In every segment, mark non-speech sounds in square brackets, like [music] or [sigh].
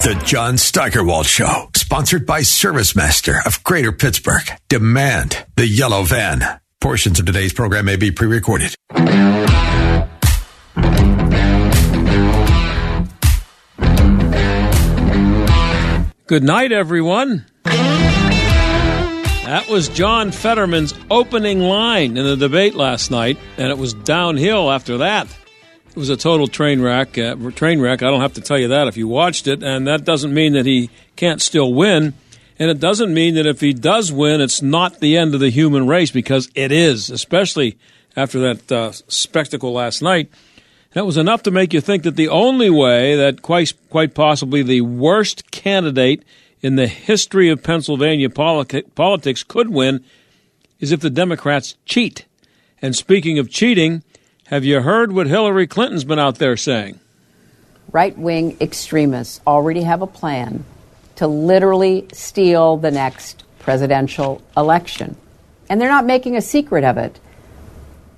The John Steigerwald Show, sponsored by ServiceMaster of Greater Pittsburgh. Demand the yellow van. Portions of today's program may be pre-recorded. Good night, everyone. That was John Fetterman's opening line in the debate last night, and it was downhill after that. It was a total train wreck. Uh, train wreck. I don't have to tell you that if you watched it, and that doesn't mean that he can't still win, and it doesn't mean that if he does win, it's not the end of the human race because it is, especially after that uh, spectacle last night. That was enough to make you think that the only way that quite, quite possibly the worst candidate in the history of Pennsylvania politics could win is if the Democrats cheat. And speaking of cheating, have you heard what Hillary Clinton's been out there saying? Right wing extremists already have a plan to literally steal the next presidential election. And they're not making a secret of it.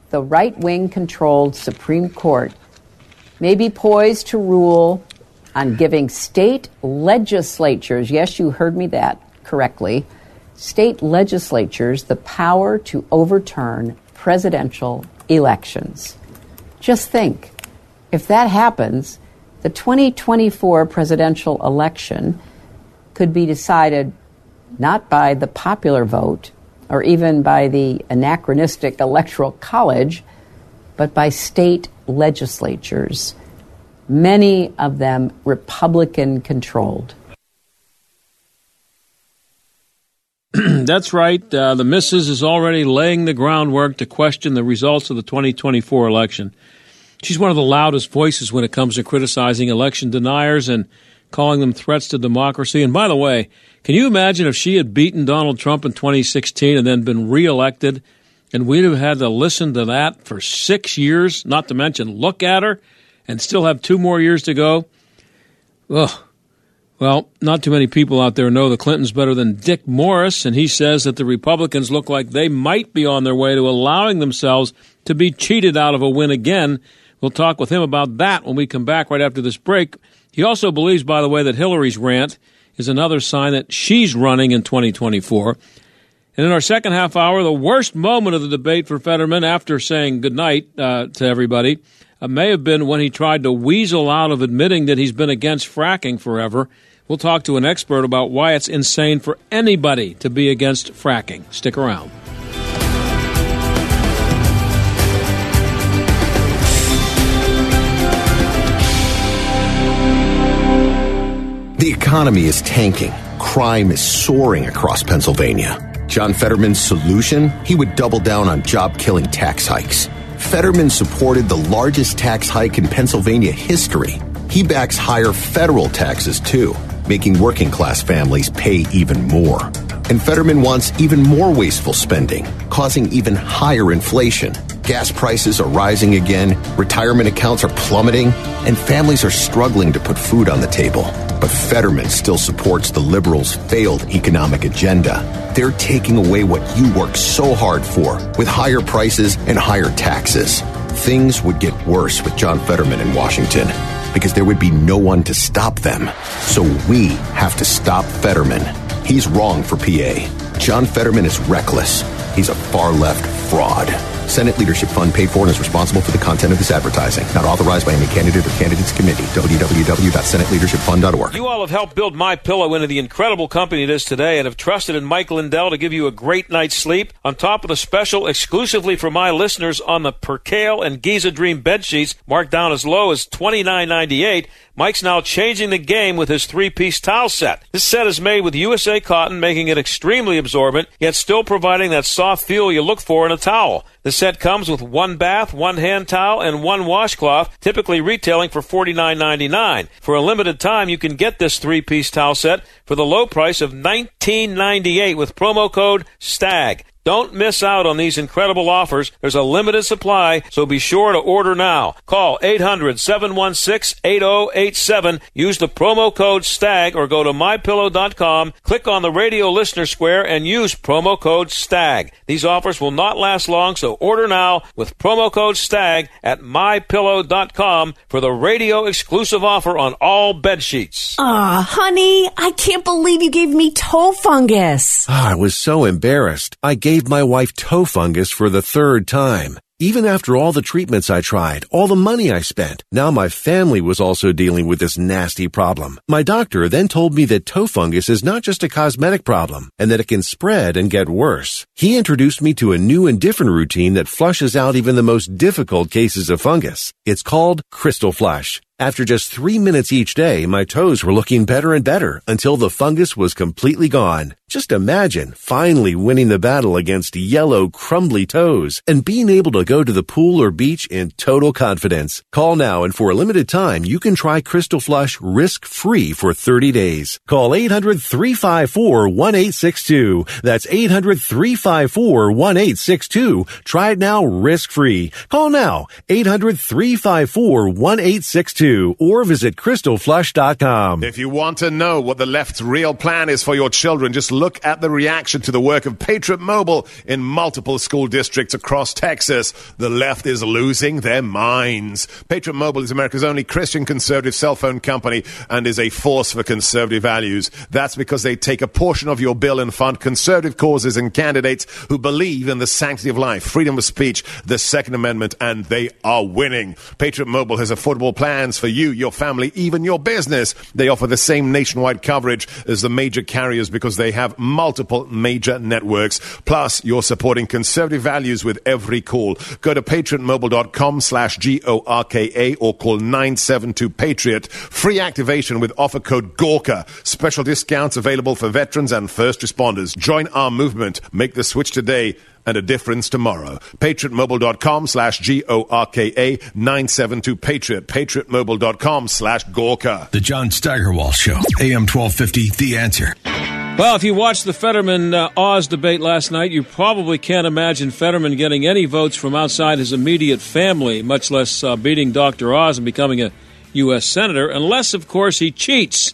The right wing controlled Supreme Court may be poised to rule on giving state legislatures, yes, you heard me that correctly, state legislatures the power to overturn presidential elections. Just think if that happens, the 2024 presidential election could be decided not by the popular vote or even by the anachronistic electoral college, but by state legislatures, many of them Republican controlled. [clears throat] That's right. Uh, the missus is already laying the groundwork to question the results of the 2024 election. She's one of the loudest voices when it comes to criticizing election deniers and calling them threats to democracy. And by the way, can you imagine if she had beaten Donald Trump in 2016 and then been reelected and we'd have had to listen to that for six years, not to mention look at her and still have two more years to go. Ugh. Well, not too many people out there know the Clintons better than Dick Morris, and he says that the Republicans look like they might be on their way to allowing themselves to be cheated out of a win again. We'll talk with him about that when we come back right after this break. He also believes, by the way, that Hillary's rant is another sign that she's running in 2024. And in our second half hour, the worst moment of the debate for Fetterman after saying goodnight uh, to everybody uh, may have been when he tried to weasel out of admitting that he's been against fracking forever. We'll talk to an expert about why it's insane for anybody to be against fracking. Stick around. The economy is tanking. Crime is soaring across Pennsylvania. John Fetterman's solution? He would double down on job killing tax hikes. Fetterman supported the largest tax hike in Pennsylvania history. He backs higher federal taxes too, making working class families pay even more. And Fetterman wants even more wasteful spending, causing even higher inflation. Gas prices are rising again, retirement accounts are plummeting, and families are struggling to put food on the table. But Fetterman still supports the liberals' failed economic agenda. They're taking away what you work so hard for with higher prices and higher taxes. Things would get worse with John Fetterman in Washington because there would be no one to stop them. So we have to stop Fetterman. He's wrong for PA. John Fetterman is reckless. He's a far left fraud. Senate Leadership Fund paid for and is responsible for the content of this advertising. Not authorized by any candidate or candidates committee. www.senateleadershipfund.org. You all have helped build My Pillow into the incredible company it is today and have trusted in Mike Lindell to give you a great night's sleep. On top of the special exclusively for my listeners on the Percale and Giza Dream bed sheets marked down as low as twenty nine ninety eight. Mike's now changing the game with his three piece towel set. This set is made with USA cotton, making it extremely absorbent, yet still providing that soft feel you look for in a towel. The set comes with one bath, one hand towel, and one washcloth, typically retailing for $49.99. For a limited time, you can get this three-piece towel set for the low price of $19.98 with promo code STAG. Don't miss out on these incredible offers. There's a limited supply, so be sure to order now. Call 800-716-8087. Use the promo code STAG or go to mypillow.com, click on the radio listener square and use promo code STAG. These offers will not last long, so order now with promo code STAG at mypillow.com for the radio exclusive offer on all bed sheets. Ah, honey, I can't believe you gave me toe fungus. Ah, I was so embarrassed. I gave gave my wife toe fungus for the third time. Even after all the treatments I tried, all the money I spent, now my family was also dealing with this nasty problem. My doctor then told me that toe fungus is not just a cosmetic problem and that it can spread and get worse. He introduced me to a new and different routine that flushes out even the most difficult cases of fungus. It's called Crystal Flush. After just three minutes each day, my toes were looking better and better until the fungus was completely gone. Just imagine finally winning the battle against yellow, crumbly toes and being able to go to the pool or beach in total confidence. Call now and for a limited time, you can try Crystal Flush risk free for 30 days. Call 800 354 1862. That's 800 354 1862. Try it now risk free. Call now 800 354 1862 or visit crystalflush.com. If you want to know what the left's real plan is for your children, just look at the reaction to the work of Patriot Mobile in multiple school districts across Texas. The left is losing their minds. Patriot Mobile is America's only Christian conservative cell phone company and is a force for conservative values. That's because they take a portion of your bill and fund conservative causes and candidates who believe in the sanctity of life, freedom of speech, the Second Amendment, and they are winning. Patriot Mobile has affordable plans for you, your family, even your business. They offer the same nationwide coverage as the major carriers because they have multiple major networks. Plus, you're supporting conservative values with every call. Go to patriotmobile.com slash G-O-R-K-A or call 972-PATRIOT. Free activation with offer code GORKA. Special discounts available for veterans and first responders. Join our movement. Make the switch today and a difference tomorrow. PatriotMobile.com slash G-O-R-K-A 972 Patriot. PatriotMobile.com slash Gorka. The John Steigerwald Show. AM 1250, The Answer. Well, if you watched the Fetterman uh, Oz debate last night, you probably can't imagine Fetterman getting any votes from outside his immediate family, much less uh, beating Dr. Oz and becoming a U.S. Senator, unless, of course, he cheats.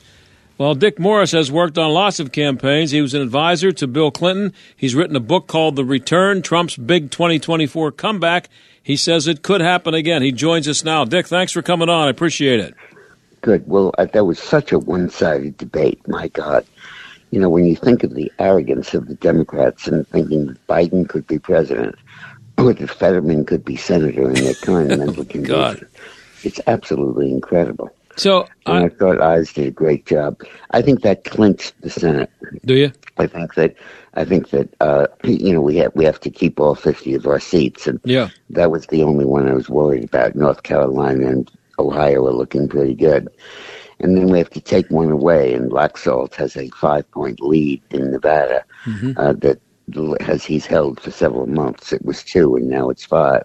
Well, Dick Morris has worked on lots of campaigns. He was an advisor to Bill Clinton. He's written a book called The Return Trump's Big 2024 Comeback. He says it could happen again. He joins us now. Dick, thanks for coming on. I appreciate it. Good. Well, uh, that was such a one sided debate. My God you know, when you think of the arrogance of the Democrats and thinking that Biden could be president or that Fetterman could be senator in their current [laughs] mental condition, it's absolutely incredible. So I, I thought Oz did a great job. I think that clinched the Senate. Do you? I think that I think that uh, [clears throat] you know we have we have to keep all fifty of our seats, and yeah, that was the only one I was worried about. North Carolina and Ohio are looking pretty good and then we have to take one away. And Laxalt has a five point lead in Nevada mm-hmm. uh, that has he's held for several months. It was two, and now it's five.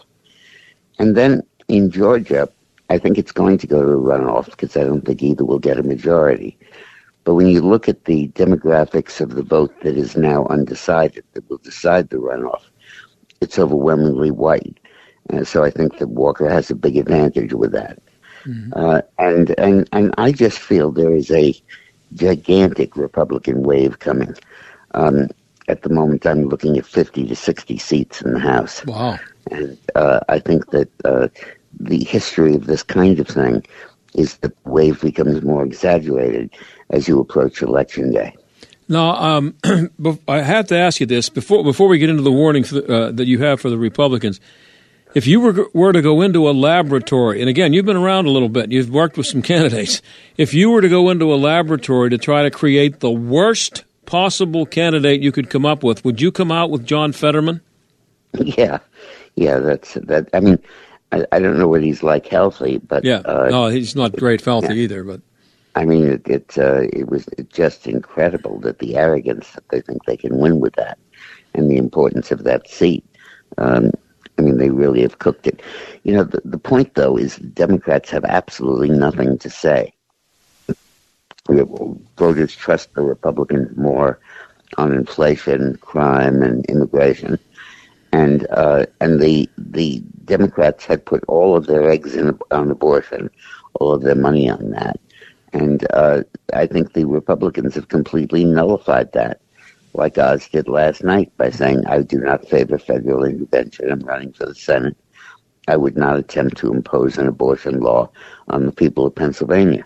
And then in Georgia, I think it's going to go to a runoff because I don't think either will get a majority. But when you look at the demographics of the vote that is now undecided, that will decide the runoff, it's overwhelmingly white. Uh, so I think that Walker has a big advantage with that. Mm-hmm. Uh, and, and, and I just feel there is a gigantic Republican wave coming. Um, at the moment, I'm looking at 50 to 60 seats in the House. Wow. And uh, I think that uh, the history of this kind of thing is the wave becomes more exaggerated as you approach Election Day. Now, um, [clears throat] I have to ask you this before before we get into the warning uh, that you have for the Republicans. If you were, were to go into a laboratory, and again, you've been around a little bit, you've worked with some candidates. If you were to go into a laboratory to try to create the worst possible candidate you could come up with, would you come out with John Fetterman? [laughs] Yeah, yeah, that's that. I mean, I, I don't know what he's like healthy, but yeah, uh, no, he's not great healthy yeah. either. But I mean, it it, uh, it was just incredible that the arrogance that they think they can win with that, and the importance of that seat. Um, I mean, they really have cooked it. You know, the, the point, though, is the Democrats have absolutely nothing to say. Voters trust the Republicans more on inflation, crime, and immigration, and uh, and the the Democrats had put all of their eggs in on abortion, all of their money on that, and uh, I think the Republicans have completely nullified that like Oz did last night by saying, I do not favor federal intervention. I'm running for the Senate. I would not attempt to impose an abortion law on the people of Pennsylvania.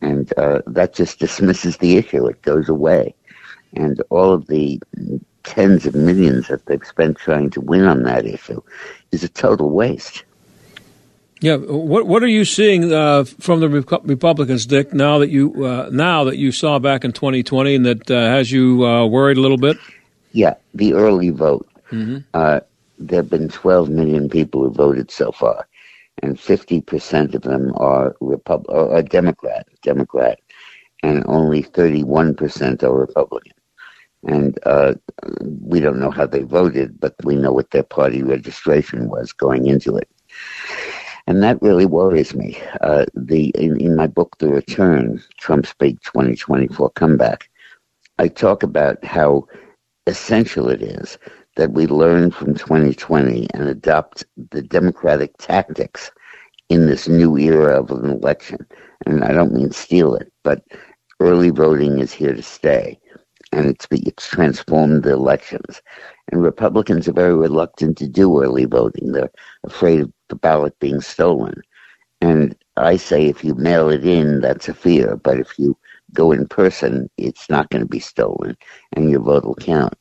And uh, that just dismisses the issue. It goes away. And all of the tens of millions that they've spent trying to win on that issue is a total waste. Yeah, what what are you seeing uh, from the Republicans, Dick? Now that you uh, now that you saw back in 2020, and that uh, has you uh, worried a little bit? Yeah, the early vote. Mm-hmm. Uh, there have been 12 million people who voted so far, and 50 percent of them are Repub- or, Democrat, Democrat, and only 31 percent are Republican. And uh, we don't know how they voted, but we know what their party registration was going into it and that really worries me. Uh, the in, in, my book, The Return: Trump's Big 2024 Comeback, I talk about how essential it is that we learn from 2020 and adopt the democratic tactics in this new era of an election. And I don't mean steal it, but early voting is here to stay, and it's it's transformed the elections. And Republicans are very reluctant to do early voting. They're afraid of the ballot being stolen. And I say if you mail it in, that's a fear. But if you go in person, it's not going to be stolen and your vote will count.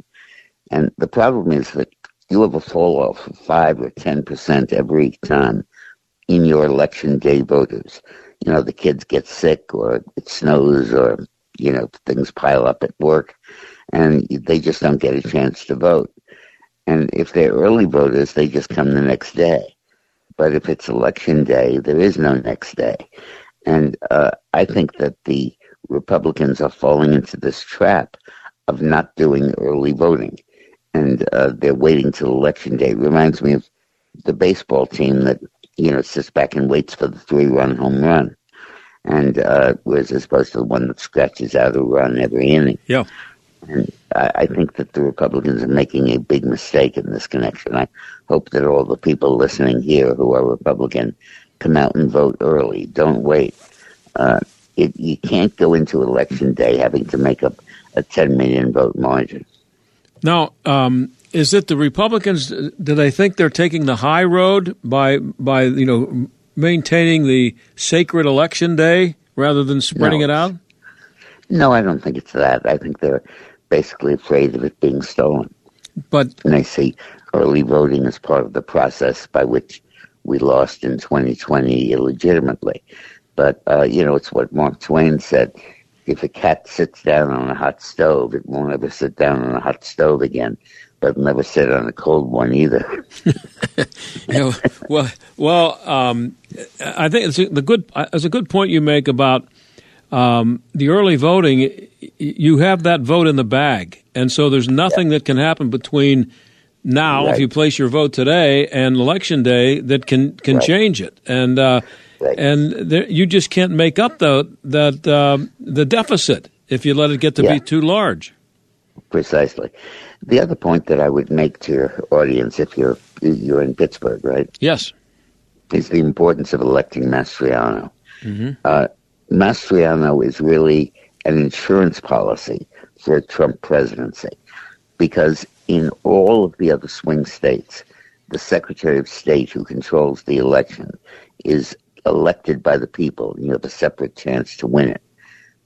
And the problem is that you have a fall off of 5 or 10% every time in your election day voters. You know, the kids get sick or it snows or, you know, things pile up at work and they just don't get a chance to vote. And if they're early voters, they just come the next day. But if it's election day, there is no next day. And uh, I think that the Republicans are falling into this trap of not doing early voting. And uh, they're waiting till election day. It reminds me of the baseball team that, you know, sits back and waits for the three run home run. And uh, whereas as opposed to the one that scratches out a run every inning. Yeah. And I, I think that the Republicans are making a big mistake in this connection. I hope that all the people listening here who are Republican come out and vote early. Don't wait. Uh, it, you can't go into election day having to make up a 10 million vote margin. Now, um, is it the Republicans? Do they think they're taking the high road by by you know maintaining the sacred election day rather than spreading no. it out? No, I don't think it's that. I think they're basically afraid of it being stolen. But and they see early voting as part of the process by which we lost in 2020 illegitimately. But uh, you know, it's what Mark Twain said: if a cat sits down on a hot stove, it won't ever sit down on a hot stove again. But never sit on a cold one either. [laughs] yeah, well, well, um, I think it's a, the good. It's a good point you make about um, the early voting, you have that vote in the bag. And so there's nothing yeah. that can happen between now, right. if you place your vote today, and election day that can, can right. change it. And uh, right. and there, you just can't make up the, that, uh, the deficit if you let it get to yeah. be too large. Precisely. The other point that I would make to your audience, if you're you're in Pittsburgh, right? Yes, is the importance of electing Mastriano. Mm-hmm. Uh, Mastriano is really an insurance policy for a Trump presidency because in all of the other swing states, the Secretary of State who controls the election is elected by the people. And you have a separate chance to win it.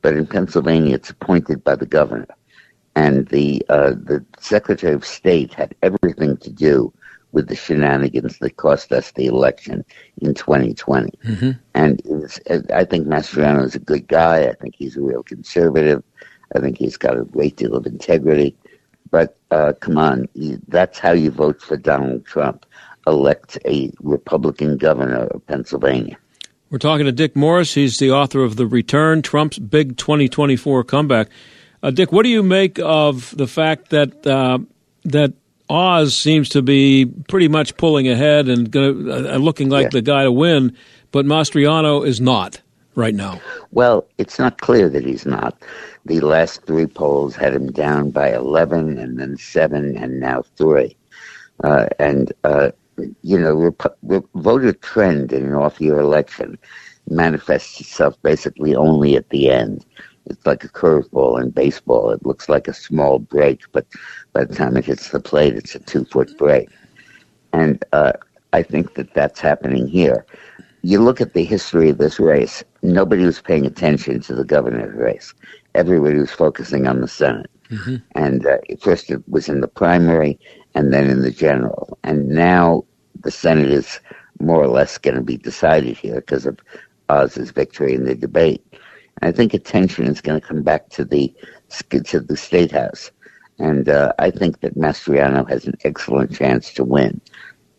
But in Pennsylvania, it's appointed by the governor. And the uh, the Secretary of State had everything to do with the shenanigans that cost us the election in 2020. Mm-hmm. And I think Mastriano is a good guy. I think he's a real conservative. I think he's got a great deal of integrity. But uh, come on, that's how you vote for Donald Trump. Elect a Republican governor of Pennsylvania. We're talking to Dick Morris. He's the author of The Return, Trump's Big 2024 Comeback. Uh, Dick, what do you make of the fact that uh, that Oz seems to be pretty much pulling ahead and gonna, uh, looking like Yeah. the guy to win, but Mastriano is not right now. Well, it's not clear that he's not. The last three polls had him down by 11 and then 7 and now 3. Uh, and, uh, you know, rep- re- voter trend in an off year election manifests itself basically only at the end. It's like a curveball in baseball. It looks like a small break, but by the time it hits the plate, it's a two foot break. And uh, I think that that's happening here. You look at the history of this race, nobody was paying attention to the governor's race. Everybody was focusing on the Senate. And uh, first it was in the primary and then in the general. And now the Senate is more or less going to be decided here because of Oz's victory in the debate. I think attention is going to come back to the to the state house, and uh, I think that Mastriano has an excellent chance to win.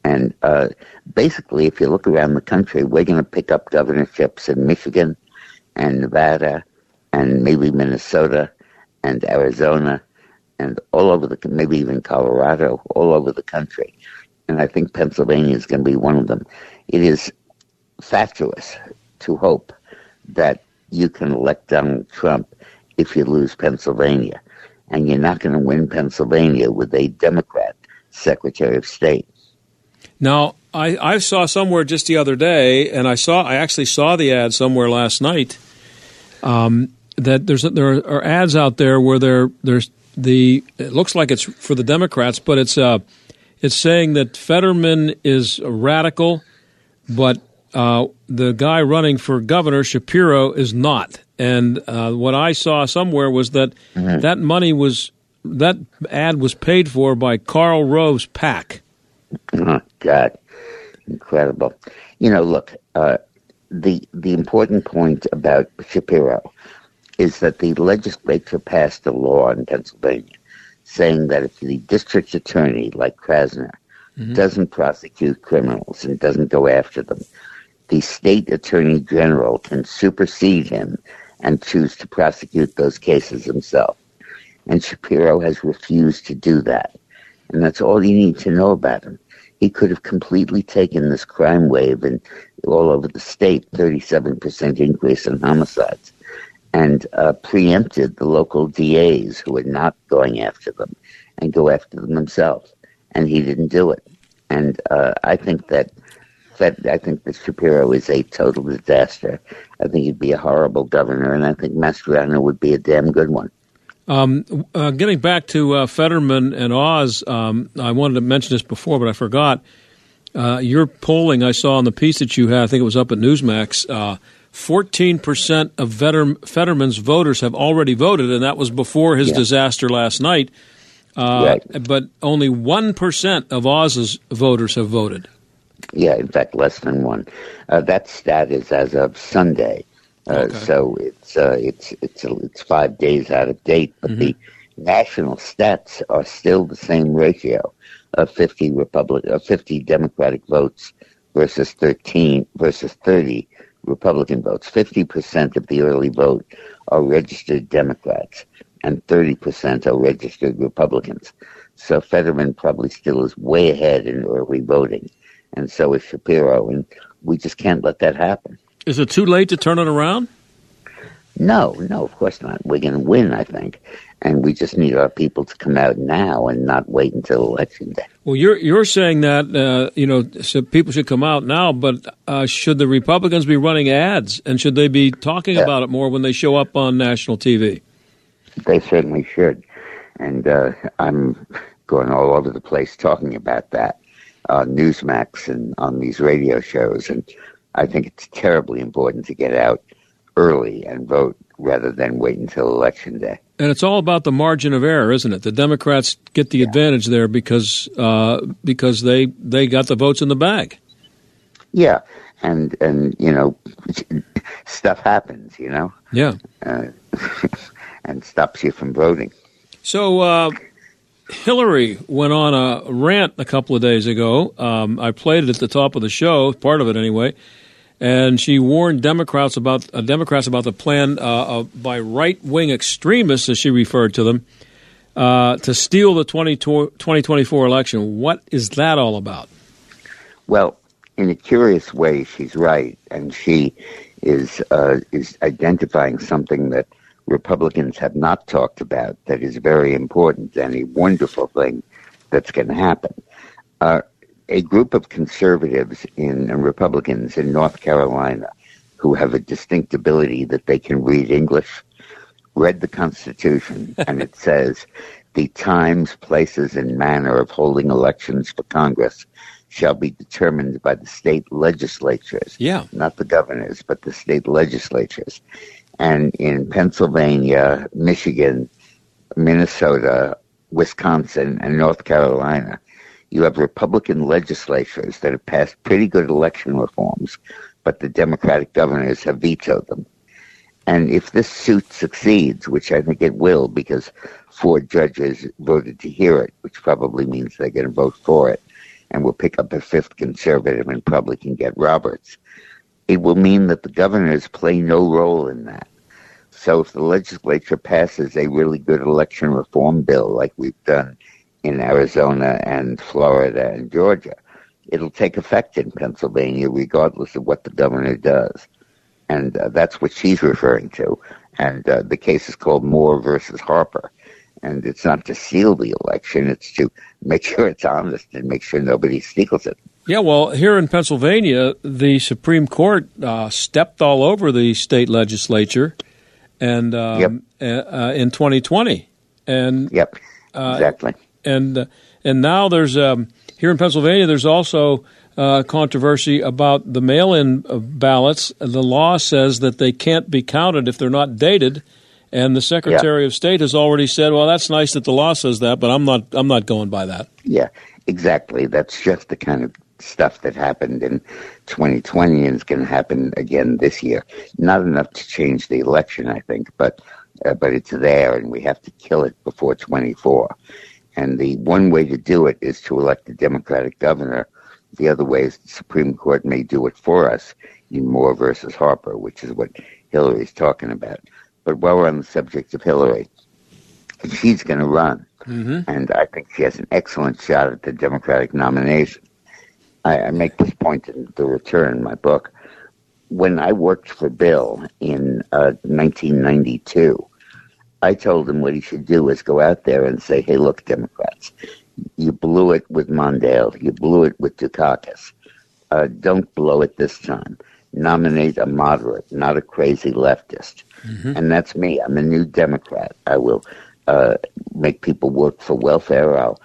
And uh, basically, if you look around the country, we're going to pick up governorships in Michigan and Nevada and maybe Minnesota and Arizona and all over the maybe even Colorado, all over the country. And I think Pennsylvania is going to be one of them. It is fatuous to hope that you can elect Donald Trump if you lose Pennsylvania. And you're not going to win Pennsylvania with a Democrat Secretary of State. Now, I, I saw somewhere just the other day, and I saw I actually saw the ad somewhere last night. Um, that there's there are ads out there where there there's the it looks like it's for the Democrats, but it's uh it's saying that Fetterman is radical, but uh, the guy running for governor Shapiro is not. And uh, what I saw somewhere was that that money was that ad was paid for by Karl Rove's PAC. Oh, God, incredible! You know, look, uh, the the important point about Shapiro is that the legislature passed a law in Pennsylvania saying that if the district attorney, like Krasner, doesn't prosecute criminals and doesn't go after them, the state attorney general can supersede him and choose to prosecute those cases himself. And Shapiro has refused to do that. And that's all you need to know about him. He could have completely taken this crime wave and all over the state, 37% increase in homicides, and uh, preempted the local DAs who were not going after them and go after them himself. And he didn't do it. And uh, I think that that I think that Shapiro is a total disaster. I think he'd be a horrible governor, and I think Mastriano would be a damn good one. Um, uh, getting back to uh, Fetterman and Oz, um, I wanted to mention this before, but I forgot. Uh, your polling I saw on the piece that you had, I think it was up at Newsmax. Uh, Fourteen percent of Vetter- Fetterman's voters have already voted, and that was before his Yeah. disaster last night. Uh, Right. But only one percent of Oz's voters have voted. Yeah, in fact, less than one. Uh, that stat is as of Sunday, uh, so it's uh, it's it's it's five days out of date. But the national stats are still the same ratio of fifty Republic, uh, fifty Democratic votes versus thirteen versus thirty Republican votes. Fifty percent of the early vote are registered Democrats, and thirty percent are registered Republicans. So Fetterman probably still is way ahead in early voting and so is Shapiro, and we just can't let that happen. Is it too late to turn it around? No, no, of course not. We're going to win, I think, and we just need our people to come out now and not wait until election day. Well, you're you're saying that uh, you know so people should come out now, but uh, should the Republicans be running ads and should they be talking Yeah. about it more when they show up on national TV? They certainly should, and uh, I'm going all over the place talking about that on Newsmax and on these radio shows, and I think it's terribly important to get out early and vote rather than wait until election day. And it's all about the margin of error, isn't it? The Democrats get the advantage there because uh, because they they got the votes in the bag. Yeah, and and you know, [laughs] stuff happens, you know, Yeah. uh, [laughs] and stops you from voting. So uh, Hillary went on a rant a couple of days ago. Um, I played it at the top of the show, part of it anyway, and she warned Democrats about uh, Democrats about the plan uh, uh, by right wing extremists, as she referred to them, uh, to steal the 20, 2024 election. What is that all about? Well, in a curious way, she's right, and she is uh, is identifying something that Republicans have not talked about that is very important and a wonderful thing that's going to happen. Uh, a group of conservatives in and Republicans in North Carolina who have a distinct ability that they can read English read the Constitution, [laughs] and it says the times, places, and manner of holding elections for Congress shall be determined by the state legislatures. Yeah. Not the governors, but the state legislatures. And in Pennsylvania, Michigan, Minnesota, Wisconsin, and North Carolina, you have Republican legislatures that have passed pretty good election reforms, but the Democratic governors have vetoed them. And if this suit succeeds, which I think it will, because four judges voted to hear it, which probably means they're going to vote for it, and we'll pick up a fifth conservative and probably can get Roberts, it will mean that the governors play no role in that. So if the legislature passes a really good election reform bill like we've done in Arizona and Florida and Georgia, it'll take effect in Pennsylvania regardless of what the governor does and uh, that's what she's referring to. And uh, the case is called Moore versus Harper. And it's not to seal the election; it's to make sure it's honest and make sure nobody steals it. Yeah, well, here in Pennsylvania, the Supreme Court uh, stepped all over the state legislature, and um, yep. Uh, in 2020, and yep, uh, exactly. and uh, and now there's um, here in Pennsylvania, there's also uh, controversy about the mail in ballots. The law says that they can't be counted if they're not dated. And the Secretary yeah. of State has already said, "Well, that's nice that the law says that, but I'm not. I'm not going by that." Yeah, exactly. That's just the kind of stuff that happened in 2020 and is going to happen again this year. Not enough to change the election, I think, but uh, but it's there, and we have to kill it before 24. And the one way to do it is to elect a Democratic governor the other way is the Supreme Court may do it for us in Moore versus Harper, which is what Hillary's talking about. But while we're on the subject of Hillary, she's going to run. Mm-hmm. And I think she has an excellent shot at the Democratic nomination. I, I make this point in The Return, my book. When I worked for Bill in uh, 1992, I told him what he should do is go out there and say, hey, look, Democrats, you blew it with Mondale. You blew it with Dukakis. Uh, don't blow it this time. Nominate a moderate, not a crazy leftist. Mm-hmm. And that's me. I'm a new Democrat. I will uh, make people work for welfare. I'll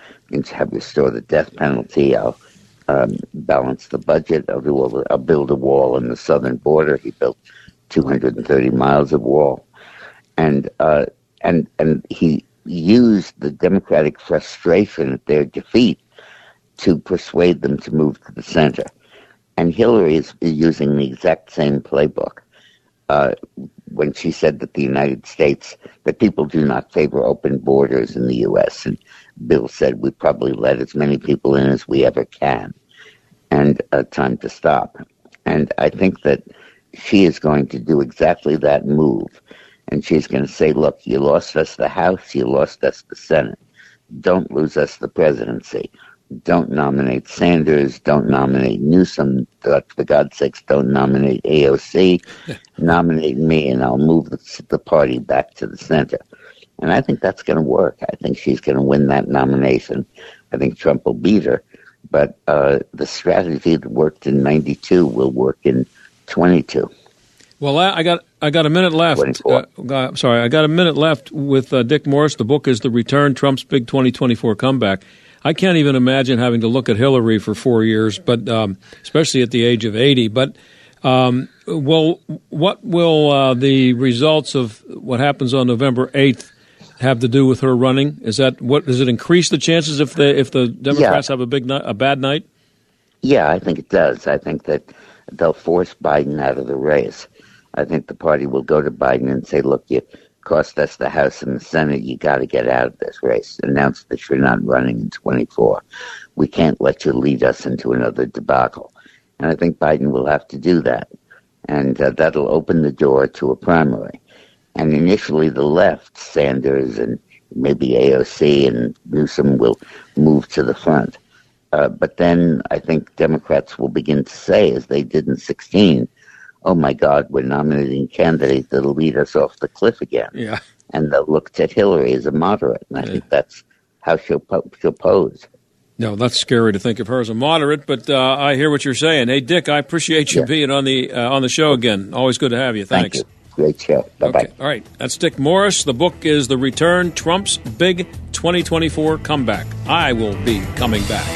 have restore the death penalty. I'll um, balance the budget. I'll, do all build a wall on the southern border. He built 230 miles of wall, and uh, and and he used the Democratic frustration at their defeat to persuade them to move to the center. And Hillary is, using the exact same playbook. Uh, when she said that the United States, that people do not favor open borders in the U.S. And Bill said we probably let as many people in as we ever can. And uh, time to stop. And I think that she is going to do exactly that move and she's going to say, look, you lost us the House, you lost us the Senate. Don't lose us the presidency. Don't nominate Sanders. Don't nominate Newsom. For God's sakes, don't nominate AOC. [laughs] nominate me, and I'll move the, the party back to the center. And I think that's going to work. I think she's going to win that nomination. I think Trump will beat her. But uh, the strategy that worked in 92 will work in 22. Well, I got I got a minute left. Uh, sorry, I got a minute left with uh, Dick Morris. The book is "The Return: Trump's Big 2024 Comeback." I can't even imagine having to look at Hillary for four years, but um, especially at the age of 80. But um, well, what will uh, the results of what happens on November 8th have to do with her running? Is that what does it increase the chances if the if the Democrats yeah. have a big a bad night? Yeah, I think it does. I think that they'll force Biden out of the race. I think the party will go to Biden and say, look, you cost us the House and the Senate. You got to get out of this race. Announce that you're not running in 24. We can't let you lead us into another debacle. And I think Biden will have to do that. And uh, that'll open the door to a primary. And initially, the left, Sanders and maybe AOC and Newsom will move to the front. Uh, but then I think Democrats will begin to say, as they did in 16, oh my God, we're nominating candidates that'll lead us off the cliff again. Yeah. And they'll look to Hillary as a moderate. And I Yeah. think that's how she'll, po- she'll pose. No, that's scary to think of her as a moderate, but uh, I hear what you're saying. Hey, Dick, I appreciate you Yeah. being on the uh, on the show again. Always good to have you. Thank Thanks. you. Great show. Bye bye. Okay. All right. That's Dick Morris. The book is The Return Trump's Big 2024 Comeback. I will be coming back.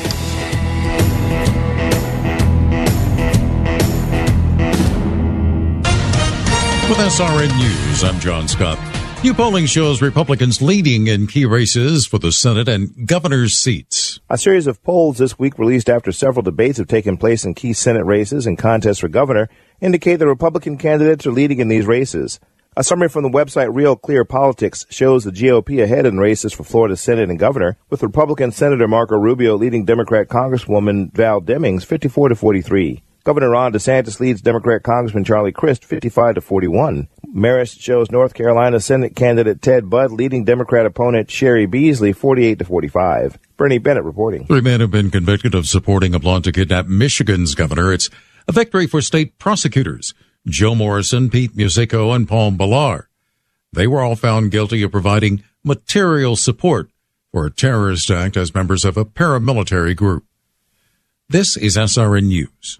With SRN News, I'm John Scott. New polling shows Republicans leading in key races for the Senate and governor's seats. A series of polls this week released after several debates have taken place in key Senate races and contests for governor indicate the Republican candidates are leading in these races. A summary from the website Real Clear Politics shows the GOP ahead in races for Florida Senate and governor, with Republican Senator Marco Rubio leading Democrat Congresswoman Val Demings 54 to 43. Governor Ron DeSantis leads Democrat Congressman Charlie Crist 55 to 41. Marist shows North Carolina Senate candidate Ted Budd leading Democrat opponent Cheri Beasley 48 to 45. Bernie Bennett reporting. Three men have been convicted of supporting a plot to kidnap Michigan's governor. It's a victory for state prosecutors. Joe Morrison, Pete Musico, and Paul Bellar. They were all found guilty of providing material support for a terrorist act as members of a paramilitary group. This is SRN News.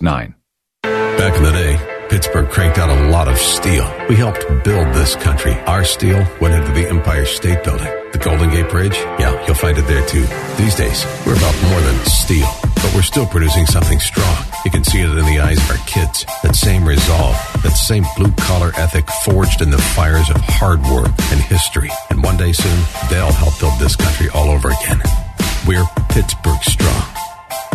817-912-1569. Back in the day, Pittsburgh cranked out a lot of steel. We helped build this country. Our steel went into the Empire State Building. The Golden Gate Bridge, yeah, you'll find it there too. These days, we're about more than steel, but we're still producing something strong. You can see it in the eyes of our kids. That same resolve, that same blue collar ethic forged in the fires of hard work and history. And one day soon, they'll help build this country all over again. We're Pittsburgh strong.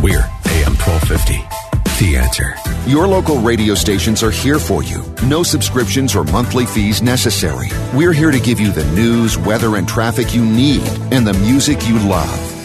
We're AM 1250. The answer. Your local radio stations are here for you. No subscriptions or monthly fees necessary. We're here to give you the news, weather, and traffic you need and the music you love.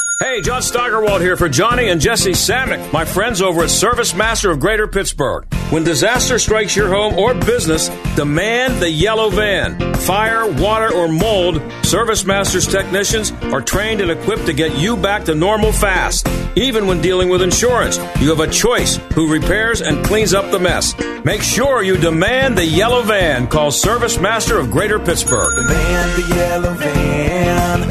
Hey, John Steigerwald here for Johnny and Jesse Samick, my friends over at Service Master of Greater Pittsburgh. When disaster strikes your home or business, demand the yellow van. Fire, water, or mold, Service Master's technicians are trained and equipped to get you back to normal fast. Even when dealing with insurance, you have a choice who repairs and cleans up the mess. Make sure you demand the yellow van. Call Service Master of Greater Pittsburgh. Demand the yellow van.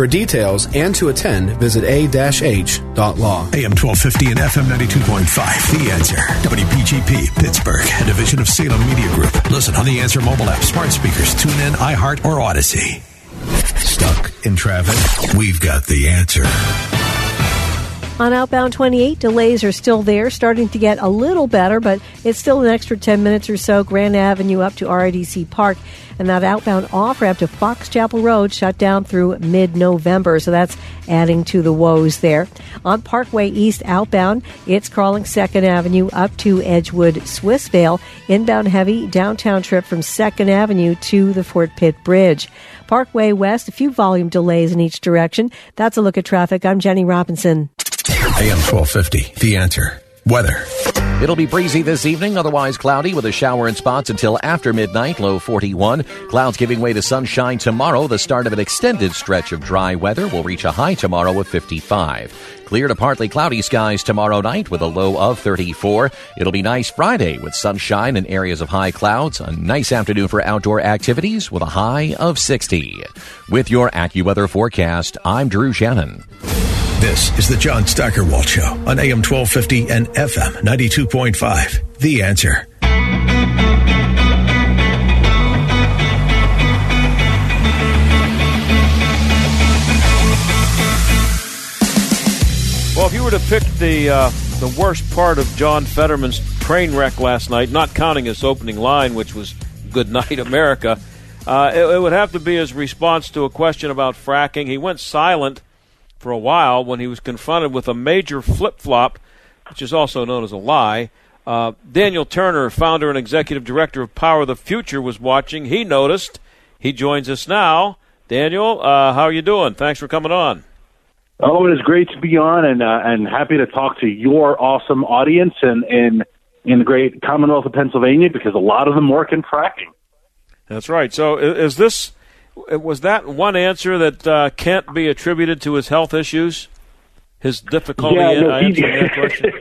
For details and to attend, visit a-h.law. AM 1250 and FM 92.5. The Answer. WPGP, Pittsburgh, a division of Salem Media Group. Listen on the Answer mobile app, smart speakers, tune in, iHeart, or Odyssey. Stuck in traffic? We've got the answer. On outbound 28, delays are still there, starting to get a little better, but it's still an extra 10 minutes or so. Grand Avenue up to RIDC Park. And that outbound off ramp to Fox Chapel Road shut down through mid November. So that's adding to the woes there. On Parkway East outbound, it's crawling 2nd Avenue up to Edgewood Swissvale. Inbound heavy downtown trip from 2nd Avenue to the Fort Pitt Bridge. Parkway West, a few volume delays in each direction. That's a look at traffic. I'm Jenny Robinson. AM 1250, The Answer. Weather. It'll be breezy this evening, otherwise cloudy with a shower in spots until after midnight, low 41. Clouds giving way to sunshine tomorrow. The start of an extended stretch of dry weather will reach a high tomorrow of 55. Clear to partly cloudy skies tomorrow night with a low of 34. It'll be nice Friday with sunshine and areas of high clouds. A nice afternoon for outdoor activities with a high of 60. With your AccuWeather forecast, I'm Drew Shannon. This is the John Steigerwald Show on AM 1250 and FM 92.5. The Answer. Well, if you were to pick the uh, the worst part of John Fetterman's train wreck last night, not counting his opening line, which was "Good Night, America," uh, it, it would have to be his response to a question about fracking. He went silent for a while when he was confronted with a major flip flop, which is also known as a lie. Uh, Daniel Turner, founder and executive director of Power of the Future, was watching. He noticed. He joins us now. Daniel, uh, how are you doing? Thanks for coming on. Oh, it is great to be on, and uh, and happy to talk to your awesome audience and in in the great Commonwealth of Pennsylvania because a lot of them work in fracking. That's right. So, is this was that one answer that uh, can't be attributed to his health issues? His difficulty Yeah, in no, answering that question.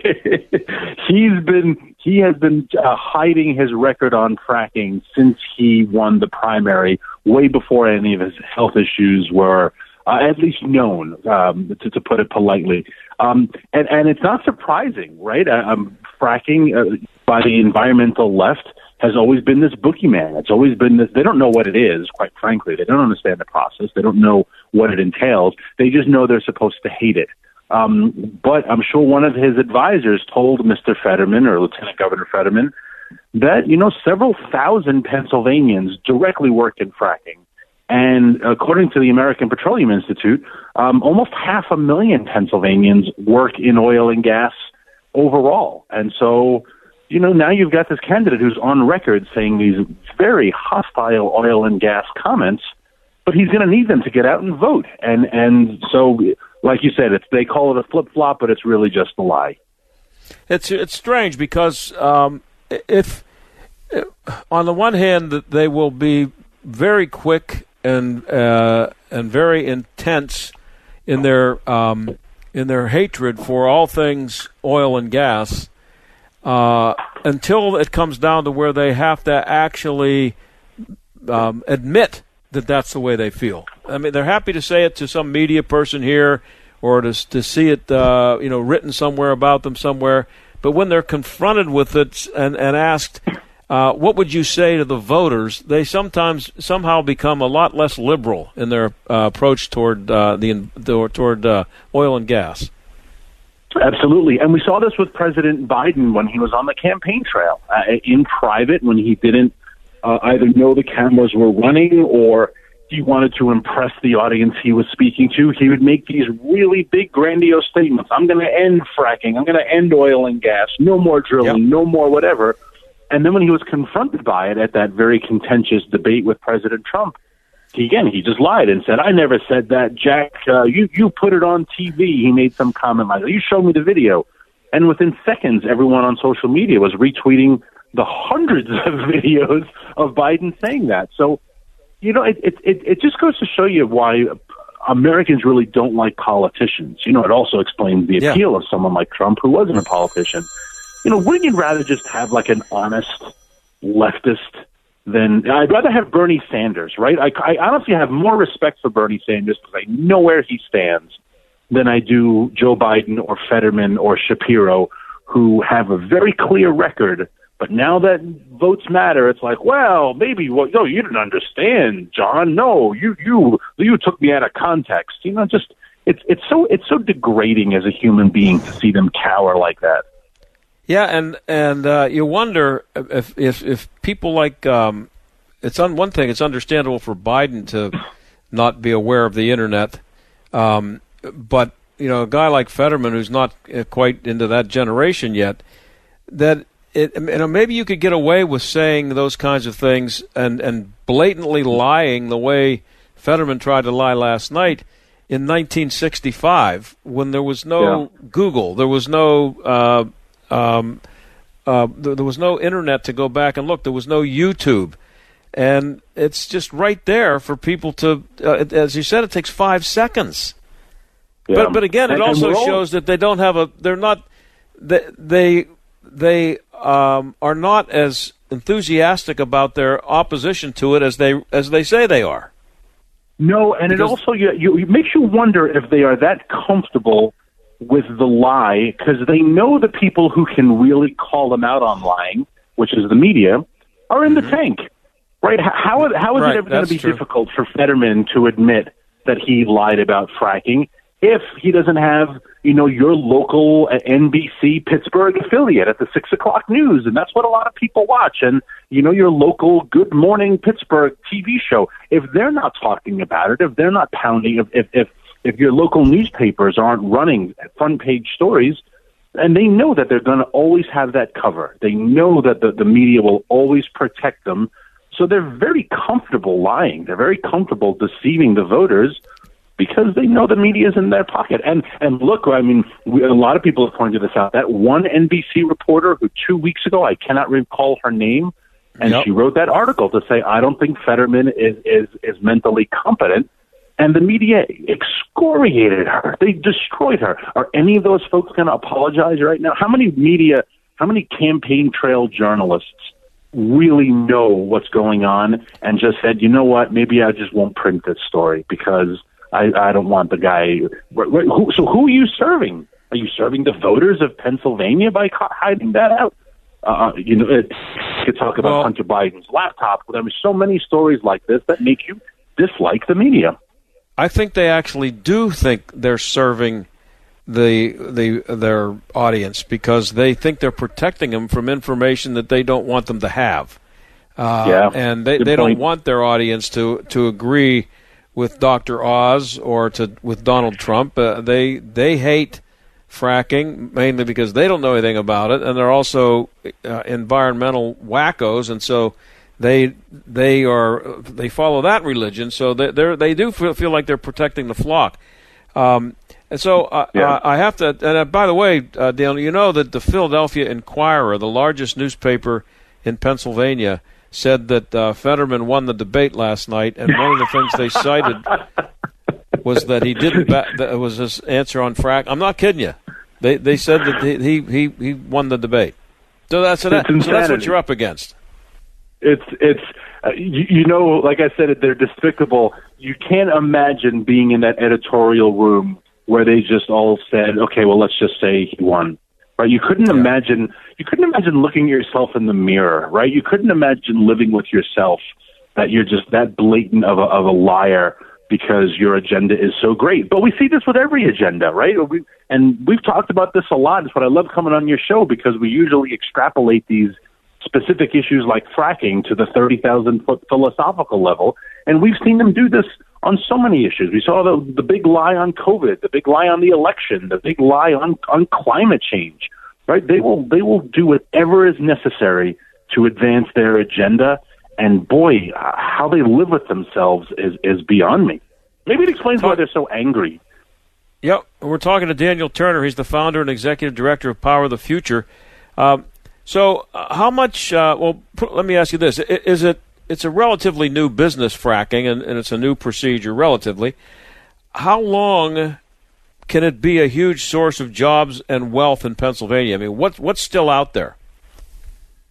[laughs] He's been he has been uh, hiding his record on fracking since he won the primary, way before any of his health issues were uh, at least known, um, to, to put it politely. Um, and and it's not surprising, right? Uh, um, fracking uh, by the environmental left has always been this boogeyman. It's always been this. They don't know what it is, quite frankly. They don't understand the process. They don't know what it entails. They just know they're supposed to hate it. Um, but I'm sure one of his advisors told Mr. Fetterman or Lieutenant Governor Fetterman that you know several thousand Pennsylvanians directly work in fracking, and according to the American Petroleum Institute, um, almost half a million Pennsylvanians work in oil and gas overall. And so, you know, now you've got this candidate who's on record saying these very hostile oil and gas comments, but he's going to need them to get out and vote. And and so, like you said, it's they call it a flip flop, but it's really just a lie. It's it's strange because um, if, if on the one hand they will be very quick and uh, and very intense in their um, in their hatred for all things oil and gas uh, until it comes down to where they have to actually um, admit that that's the way they feel. I mean, they're happy to say it to some media person here or to to see it, uh, you know, written somewhere about them somewhere. But when they're confronted with it and and asked, uh, what would you say to the voters? They sometimes somehow become a lot less liberal in their uh, approach toward uh, the toward uh, oil and gas. Absolutely. And we saw this with President Biden when he was on the campaign trail uh, in private when he didn't uh, either know the cameras were running or he wanted to impress the audience he was speaking to. He would make these really big, grandiose statements. I'm going to end fracking. I'm going to end oil and gas. No more drilling. No more whatever. And then when he was confronted by it at that very contentious debate with President Trump, again, he just lied and said, I never said that, Jack. Uh, you, you put it on TV. He made some comment like. You showed me the video. And within seconds, everyone on social media was retweeting the hundreds of [laughs] videos of Biden saying that. So, you know, it, it, it, it just goes to show you why Americans really don't like politicians. You know, it also explains the Yeah. appeal of someone like Trump who wasn't a politician. You know, wouldn't you rather just have like an honest leftist than I'd rather have Bernie Sanders, right? I, I honestly have more respect for Bernie Sanders because I know where he stands than I do Joe Biden or Fetterman or Shapiro, who have a very clear record. But now that votes matter, it's like, well, maybe well, no, you didn't understand, John. No, you you you took me out of context. You know, just it's it's so it's so degrading as a human being to see them cower like that. Yeah, and and uh, you wonder if if if people like um, it's on one thing. It's understandable for Biden to [coughs] not be aware of the internet, um, but you know, a guy like Fetterman who's not uh, quite into that generation yet, that it, you know, maybe you could get away with saying those kinds of things and and blatantly lying the way Fetterman tried to lie last night in 1965 when there was no Yeah. Google, there was no. Uh, um, uh, there, there was no internet to go back and look. There was no YouTube, and it's just right there for people to. Uh, it- as you said, it takes five seconds. Yeah. But but again, it And- and also shows that they don't have a. They're not. They they they um, are not as enthusiastic about their opposition to it as they as they say they are. No, and it also you, you, it makes you wonder if they are that comfortable with the lie because they know the people who can really call them out on lying, which is the media, are in the tank, right? How how is Mm-hmm. Right, it ever going to be true. difficult for Fetterman to admit that he lied about fracking if he doesn't have you know your local uh, NBC Pittsburgh affiliate at the six o'clock news, and that's what a lot of people watch, and you know your local Good Morning Pittsburgh TV show. If they're not talking about it, if they're not pounding, if if if, if your local newspapers aren't running front page stories, and they know that they're going to always have that cover. They know that the, the media will always protect them. So they're very comfortable lying. They're very comfortable deceiving the voters because they know the media is in their pocket. And and look, I mean, we, a lot of people have pointed this out. That one NBC reporter who two weeks ago, I cannot recall her name, and Yep. she wrote that article to say, I don't think Fetterman is is is mentally competent. And the media excoriated her. They destroyed her. Are any of those folks going to apologize right now? How many media, how many campaign trail journalists really know what's going on and just said, you know what, maybe I just won't print this story because I, I don't want the guy. wh- wh- Who, so who are you serving? Are you serving the voters of Pennsylvania by hiding that out? Uh, you know, it, you could talk about Well- Hunter Biden's laptop. There are so many stories like this that make you dislike the media. I think they actually do think they're serving the the their audience because they think they're protecting them from information that they don't want them to have. Uh, Yeah, and they, they don't want their audience to to agree with Dr. Oz or to with Donald Trump. Uh, they they hate fracking mainly because they don't know anything about it, and they're also uh, environmental wackos, and so they they are they follow that religion. So they they they do feel, feel like they're protecting the flock. Um, and so uh, Yeah. uh, I have to. And uh, by the way, uh, Daniel, you know that the Philadelphia Inquirer, the largest newspaper in Pennsylvania, said that uh, Fetterman won the debate last night, and one of the things they cited [laughs] was that he didn't. Ba- that was his answer on frack. I'm not kidding you. They they said that he he he, he won the debate. So that's so, that, so that's what you're up against. It's it's uh, you, you know, like I said, they're despicable. You can't imagine being in that editorial room where they just all said, "Okay, well, let's just say he won." Right? You couldn't imagine. You couldn't imagine looking at yourself in the mirror. Right? You couldn't imagine living with yourself that you're just that blatant of a of a liar because your agenda is so great. But we see this with every agenda, right? We, and we've talked about this a lot. It's what I love coming on your show because we usually extrapolate these specific issues like fracking to the 30,000 foot philosophical level. And we've seen them do this on so many issues. We saw the, the big lie on COVID, the big lie on the election, the big lie on, on climate change, right? They will, they will do whatever is necessary to advance their agenda. And boy, how they live with themselves is, is beyond me. Maybe it explains why they're so angry. Yep, we're talking to Daniel Turner. He's the founder and executive director of Power of the Future. Um, so, uh, how much? Uh, well, put, let me ask you this: Is it? It's a relatively new business, fracking, and, and it's a new procedure, relatively. How long can it be a huge source of jobs and wealth in Pennsylvania? I mean, what's what's still out there?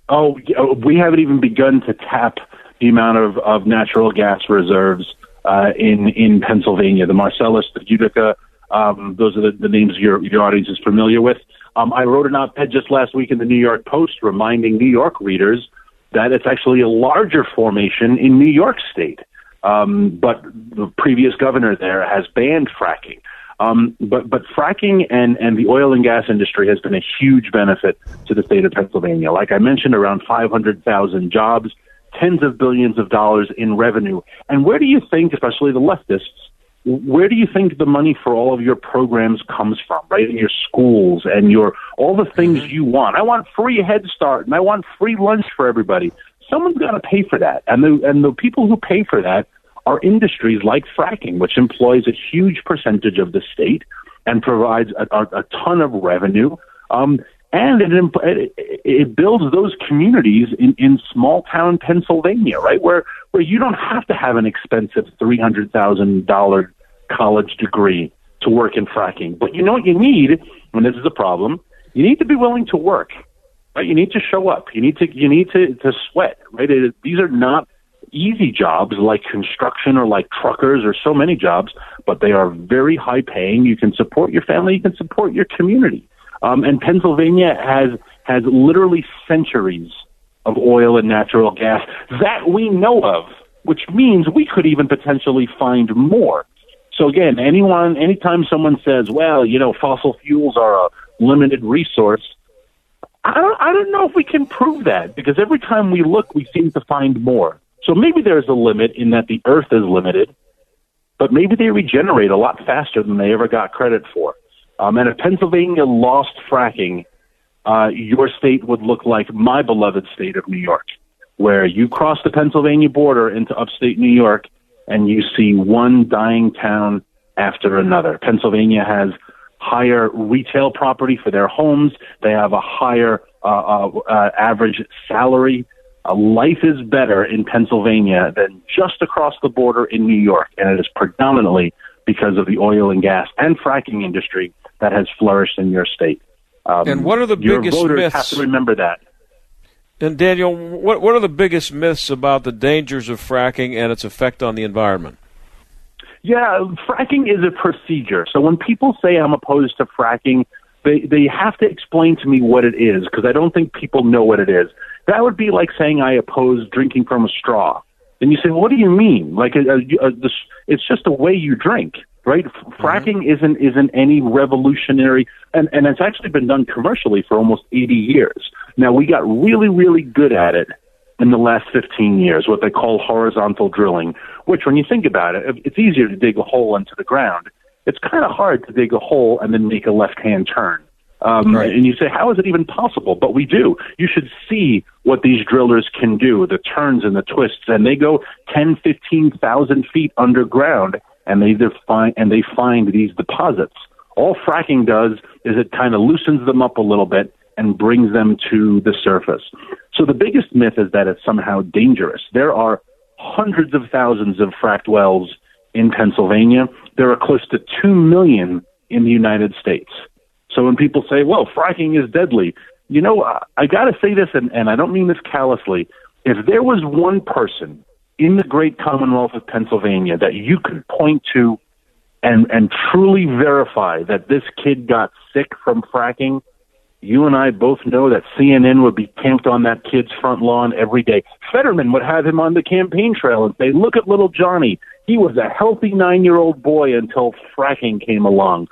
Oh, we haven't even begun to tap the amount of, of natural gas reserves uh, in in Pennsylvania. The Marcellus, the Utica, um, those are the, the names your your audience is familiar with. Um, I wrote an op-ed just last week in the New York Post reminding New York readers that it's actually a larger formation in New York State. Um, but the previous governor there has banned fracking. Um, but but fracking and and the oil and gas industry has been a huge benefit to the state of Pennsylvania. Like I mentioned, around 500,000 jobs, tens of billions of dollars in revenue. And where do you think, especially the leftists, where do you think the money for all of your programs comes from, right? In your schools and your all the things you want. I want free Head Start and I want free lunch for everybody. Someone's got to pay for that, and the and the people who pay for that are industries like fracking, which employs a huge percentage of the state and provides a, a, a ton of revenue. Um, and it, it builds those communities in, in small town Pennsylvania, right, where where you don't have to have an expensive three hundred thousand dollar college degree to work in fracking. But you know what you need, and this is a problem, you need to be willing to work. Right? You need to show up. You need to you need to, to sweat. Right? It, these are not easy jobs like construction or like truckers or so many jobs, but they are very high paying. You can support your family. You can support your community. Um, and Pennsylvania has has literally centuries of oil and natural gas that we know of, which means we could even potentially find more. So again, anyone, anytime someone says, "Well, you know, fossil fuels are a limited resource," I don't, I don't know if we can prove that because every time we look, we seem to find more. So maybe there's a limit in that the Earth is limited, but maybe they regenerate a lot faster than they ever got credit for. Um, and if Pennsylvania lost fracking, uh, your state would look like my beloved state of New York, where you cross the Pennsylvania border into upstate New York and you see one dying town after another. Pennsylvania has higher retail property for their homes. They have a higher uh, uh, uh, average salary. Uh, life is better in Pennsylvania than just across the border in New York, and it is predominantly because of the oil and gas and fracking industry that has flourished in your state. Um, and what are the biggest voters myths? Have to remember that. And Daniel, what what are the biggest myths about the dangers of fracking and its effect on the environment? Yeah, fracking is a procedure. So when people say I'm opposed to fracking, they they have to explain to me what it is because I don't think people know what it is. That would be like saying I oppose drinking from a straw. And you say, well, what do you mean? Like, uh, uh, this, it's just the way you drink, right? Fracking isn't isn't any revolutionary, and and it's actually been done commercially for almost 80 years. Now we got really really good at it in the last 15 years, what they call horizontal drilling, which when you think about it, it's easier to dig a hole into the ground. It's kind of hard to dig a hole and then make a left hand turn. Um, Right. And you say, how is it even possible? But we do. You should see what these drillers can do, the turns and the twists, and they go 10, 15,000 feet underground and they define, and they find these deposits. All fracking does is it kind of loosens them up a little bit and brings them to the surface. So the biggest myth is that it's somehow dangerous. There are hundreds of thousands of fracked wells in Pennsylvania. There are close to 2 million in the United States. So when people say, well, fracking is deadly, you know, I, I got to say this, and, and I don't mean this callously. If there was one person in the great Commonwealth of Pennsylvania that you could point to and, and truly verify that this kid got sick from fracking, you and I both know that CNN would be camped on that kid's front lawn every day. Fetterman would have him on the campaign trail and say, look at little Johnny. He was a healthy nine year old boy until fracking came along.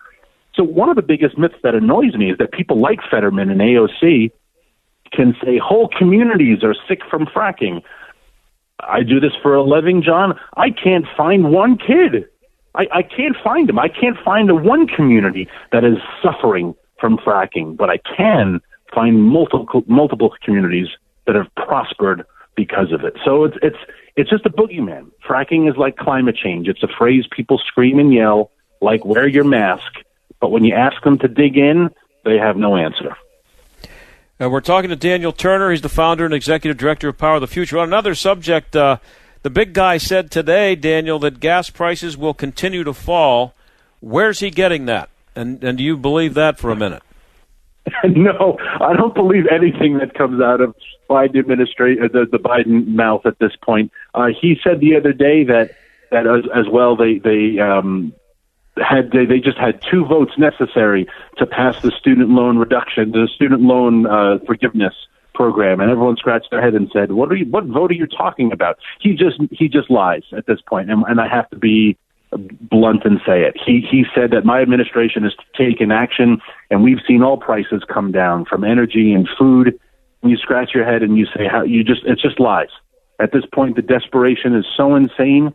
So one of the biggest myths that annoys me is that people like Fetterman and AOC can say whole communities are sick from fracking. I do this for a living, John. I can't find one kid. I, I can't find them. I can't find the one community that is suffering from fracking, but I can find multiple multiple communities that have prospered because of it. So it's it's it's just a boogeyman. Fracking is like climate change. It's a phrase people scream and yell, like "wear your mask," but when you ask them to dig in, they have no answer. Uh, we're talking to Daniel Turner. He's the founder and executive director of Power of the Future. On another subject, uh, the big guy said today, Daniel, that gas prices will continue to fall. Where's he getting that? And, and do you believe that for a minute? [laughs] no, I don't believe anything that comes out of Biden administration, the, the Biden mouth at this point. Uh, he said the other day that that as, as well they they um, had they, they just had two votes necessary to pass the student loan reduction, the student loan uh, forgiveness program, and everyone scratched their head and said, "What are you? What vote are you talking about?" He just he just lies at this point, and, and I have to be blunt and say it. He he said that my administration has taken action, and we've seen all prices come down from energy and food. And you scratch your head and you say, "How you just it's just lies." At this point, the desperation is so insane.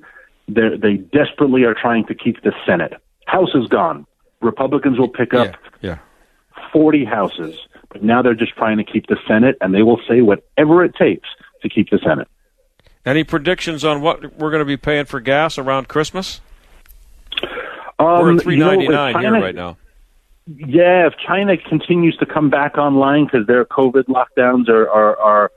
They they desperately are trying to keep the Senate. House is gone. Republicans will pick up yeah. 40 houses, but now they're just trying to keep the Senate, and they will say whatever it takes to keep the Senate. Any predictions on what we're going to be paying for gas around Christmas? Um, we're at three ninety nine here right now. Yeah, if China continues to come back online because their COVID lockdowns are are are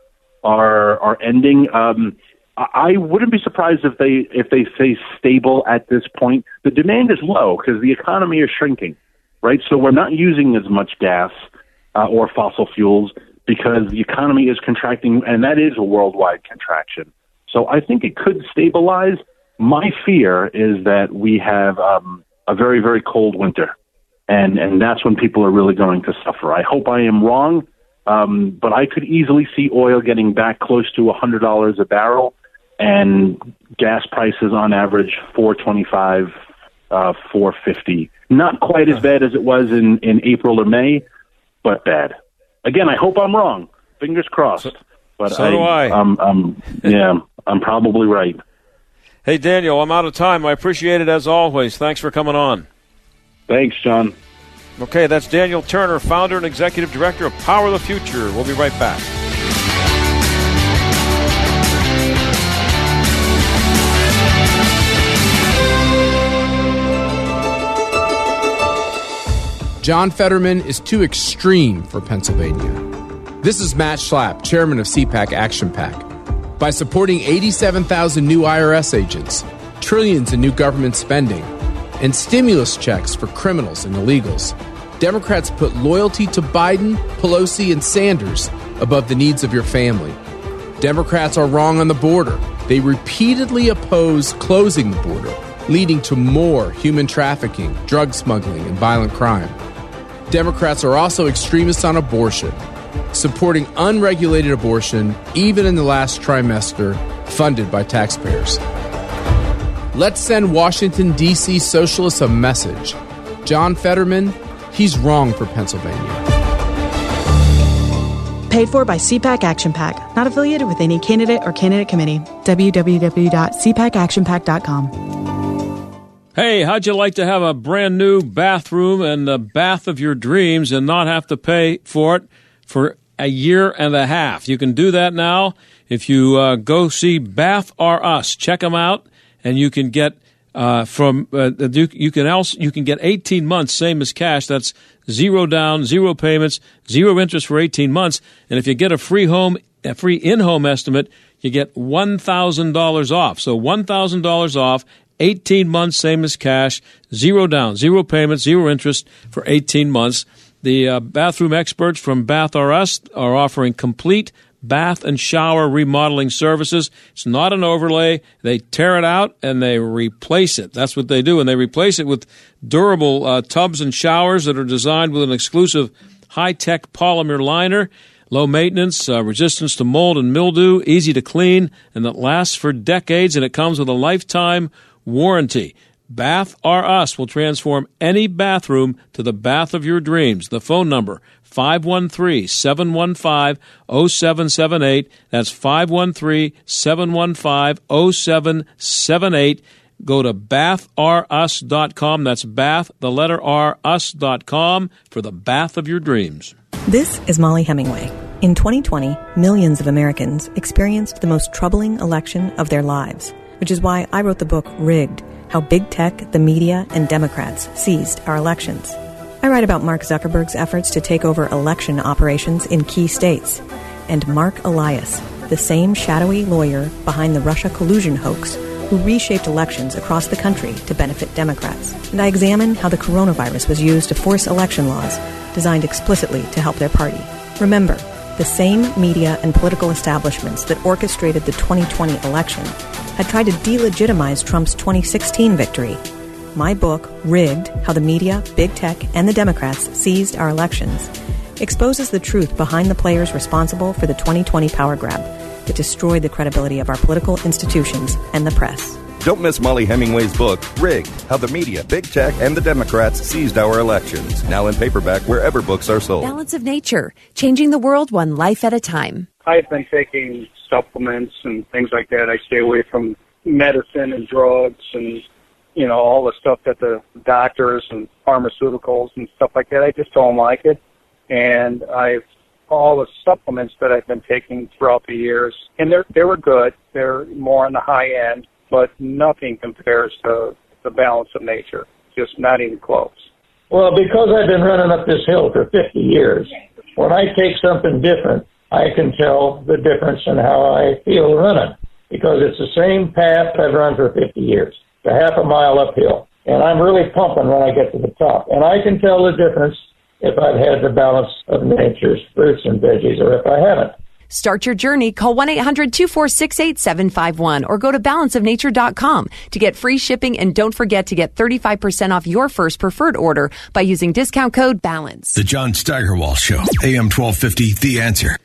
are, are ending, um, I wouldn't be surprised if they if they stay stable at this point. The demand is low because the economy is shrinking, right? So we're not using as much gas uh, or fossil fuels because the economy is contracting, and that is a worldwide contraction. So I think it could stabilize. My fear is that we have um, a very very cold winter and and that's when people are really going to suffer. I hope I am wrong, um, but I could easily see oil getting back close to a hundred dollars a barrel, and gas prices on average four twenty five, uh, four fifty. Not quite as bad as it was in in April or May, but bad. Again, I hope I'm wrong. Fingers crossed. But so do I. Um, um, yeah, I'm probably right. Hey Daniel, I'm out of time. I appreciate it as always. Thanks for coming on. Thanks, John. Okay, that's Daniel Turner, founder and executive director of Power of the Future. We'll be right back. John Fetterman is too extreme for Pennsylvania. This is Matt Schlapp, chairman of CPAC Action PAC. By supporting 87,000 new IRS agents, trillions in new government spending, and stimulus checks for criminals and illegals, Democrats put loyalty to Biden, Pelosi, and Sanders above the needs of your family. Democrats are wrong on the border. They repeatedly oppose closing the border, leading to more human trafficking, drug smuggling, and violent crime. Democrats are also extremists on abortion, supporting unregulated abortion, even in the last trimester, funded by taxpayers. Let's send Washington, D.C. socialists a message. John Fetterman, he's wrong for Pennsylvania. Paid for by CPAC Action PAC, not affiliated with any candidate or candidate committee. www.cpacactionpac.com. Hey, how'd you like to have a brand new bathroom and the bath of your dreams and not have to pay for it for a year and a half? You can do that now if you uh, go see Bath R Us. Check them out, and you can get uh, from uh, you, you can else you can get 18 months, same as cash. That's zero down, zero payments, zero interest for 18 months. And if you get a free home, a free in-home estimate, you get $1,000 off. So $1,000 off 18 months, same as cash, zero down, zero payments, zero interest for 18 months. The uh, bathroom experts from Bath RS are offering complete bath and shower remodeling services. It's not an overlay. They tear it out and they replace it. That's what they do. And they replace it with durable uh, tubs and showers that are designed with an exclusive high tech polymer liner. Low maintenance, uh, resistance to mold and mildew, easy to clean, and that lasts for decades. And it comes with a lifetime warranty. Bath R Us will transform any bathroom to the bath of your dreams. The phone number 513-715-0778. That's 513-715-0778. Go to bathrus.com. That's bath, the letter R, us.com for the bath of your dreams. This is Mollie Hemingway. In 2020, millions of Americans experienced the most troubling election of their lives, which is why I wrote the book Rigged How Big Tech, the Media, and Democrats Seized Our Elections. I write about Mark Zuckerberg's efforts to take over election operations in key states, and Mark Elias, the same shadowy lawyer behind the Russia collusion hoax who reshaped elections across the country to benefit Democrats. And I examine how the coronavirus was used to force election laws designed explicitly to help their party. Remember, the same media and political establishments that orchestrated the 2020 election had tried to delegitimize Trump's 2016 victory. My book, Rigged How the Media, Big Tech, and the Democrats Seized Our Elections, exposes the truth behind the players responsible for the 2020 power grab that destroyed the credibility of our political institutions and the press. Don't miss Mollie Hemingway's book, Rigged How the Media, Big Tech, and the Democrats Seized Our Elections. Now in paperback wherever books are sold. Balance of Nature, changing the world one life at a time. I've been taking supplements and things like that. I stay away from medicine and drugs and you know all the stuff that the doctors and pharmaceuticals and stuff like that. I just don't like it, and I've all the supplements that I've been taking throughout the years, and they're they were good. They're more on the high end, but nothing compares to the balance of nature. Just not even close. Well, because I've been running up this hill for 50 years, when I take something different, I can tell the difference in how I feel running because it's the same path I've run for 50 years, a half a mile uphill. And I'm really pumping when I get to the top. And I can tell the difference if I've had the balance of nature's fruits and veggies or if I haven't. Start your journey. Call 1 800 246 8751 or go to balanceofnature.com to get free shipping. And don't forget to get 35% off your first preferred order by using discount code BALANCE. The John Steigerwald Show, AM 1250, The Answer.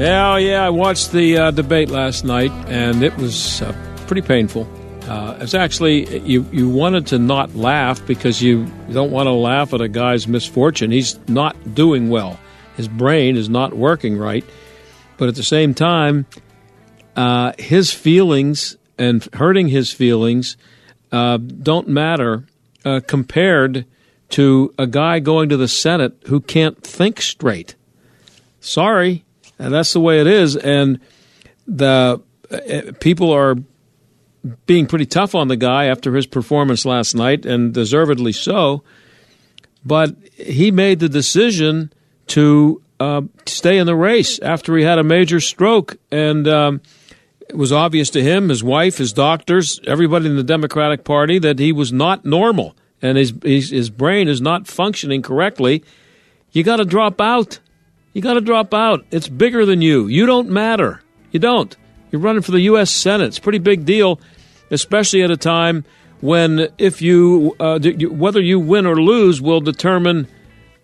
Yeah, yeah, I watched the uh, debate last night, and it was uh, pretty painful. Uh, it's actually you. You wanted to not laugh because you don't want to laugh at a guy's misfortune. He's not doing well. His brain is not working right. But at the same time, uh, his feelings and hurting his feelings uh, don't matter uh, compared to a guy going to the Senate who can't think straight. Sorry, and that's the way it is, and the uh, people are being pretty tough on the guy after his performance last night, and deservedly so. But he made the decision to uh, stay in the race after he had a major stroke, and um, it was obvious to him, his wife, his doctors, everybody in the Democratic Party that he was not normal and his his, his brain is not functioning correctly. You got to drop out. You got to drop out. It's bigger than you. You don't matter. You don't. You're running for the U.S. Senate. It's a pretty big deal, especially at a time when if you uh, whether you win or lose will determine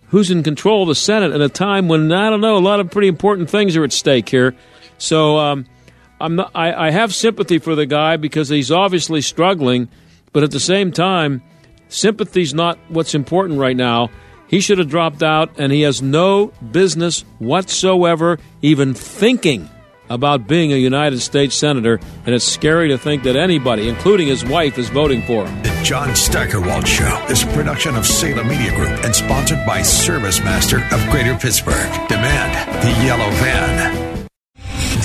who's in control of the Senate at a time when I don't know a lot of pretty important things are at stake here. So um, I'm not, I, I have sympathy for the guy because he's obviously struggling, but at the same time, sympathy's not what's important right now. He should have dropped out, and he has no business whatsoever even thinking about being a United States Senator, and it's scary to think that anybody, including his wife, is voting for him. The John Steigerwald Show is a production of Salem Media Group and sponsored by Service Master of Greater Pittsburgh. Demand the yellow van.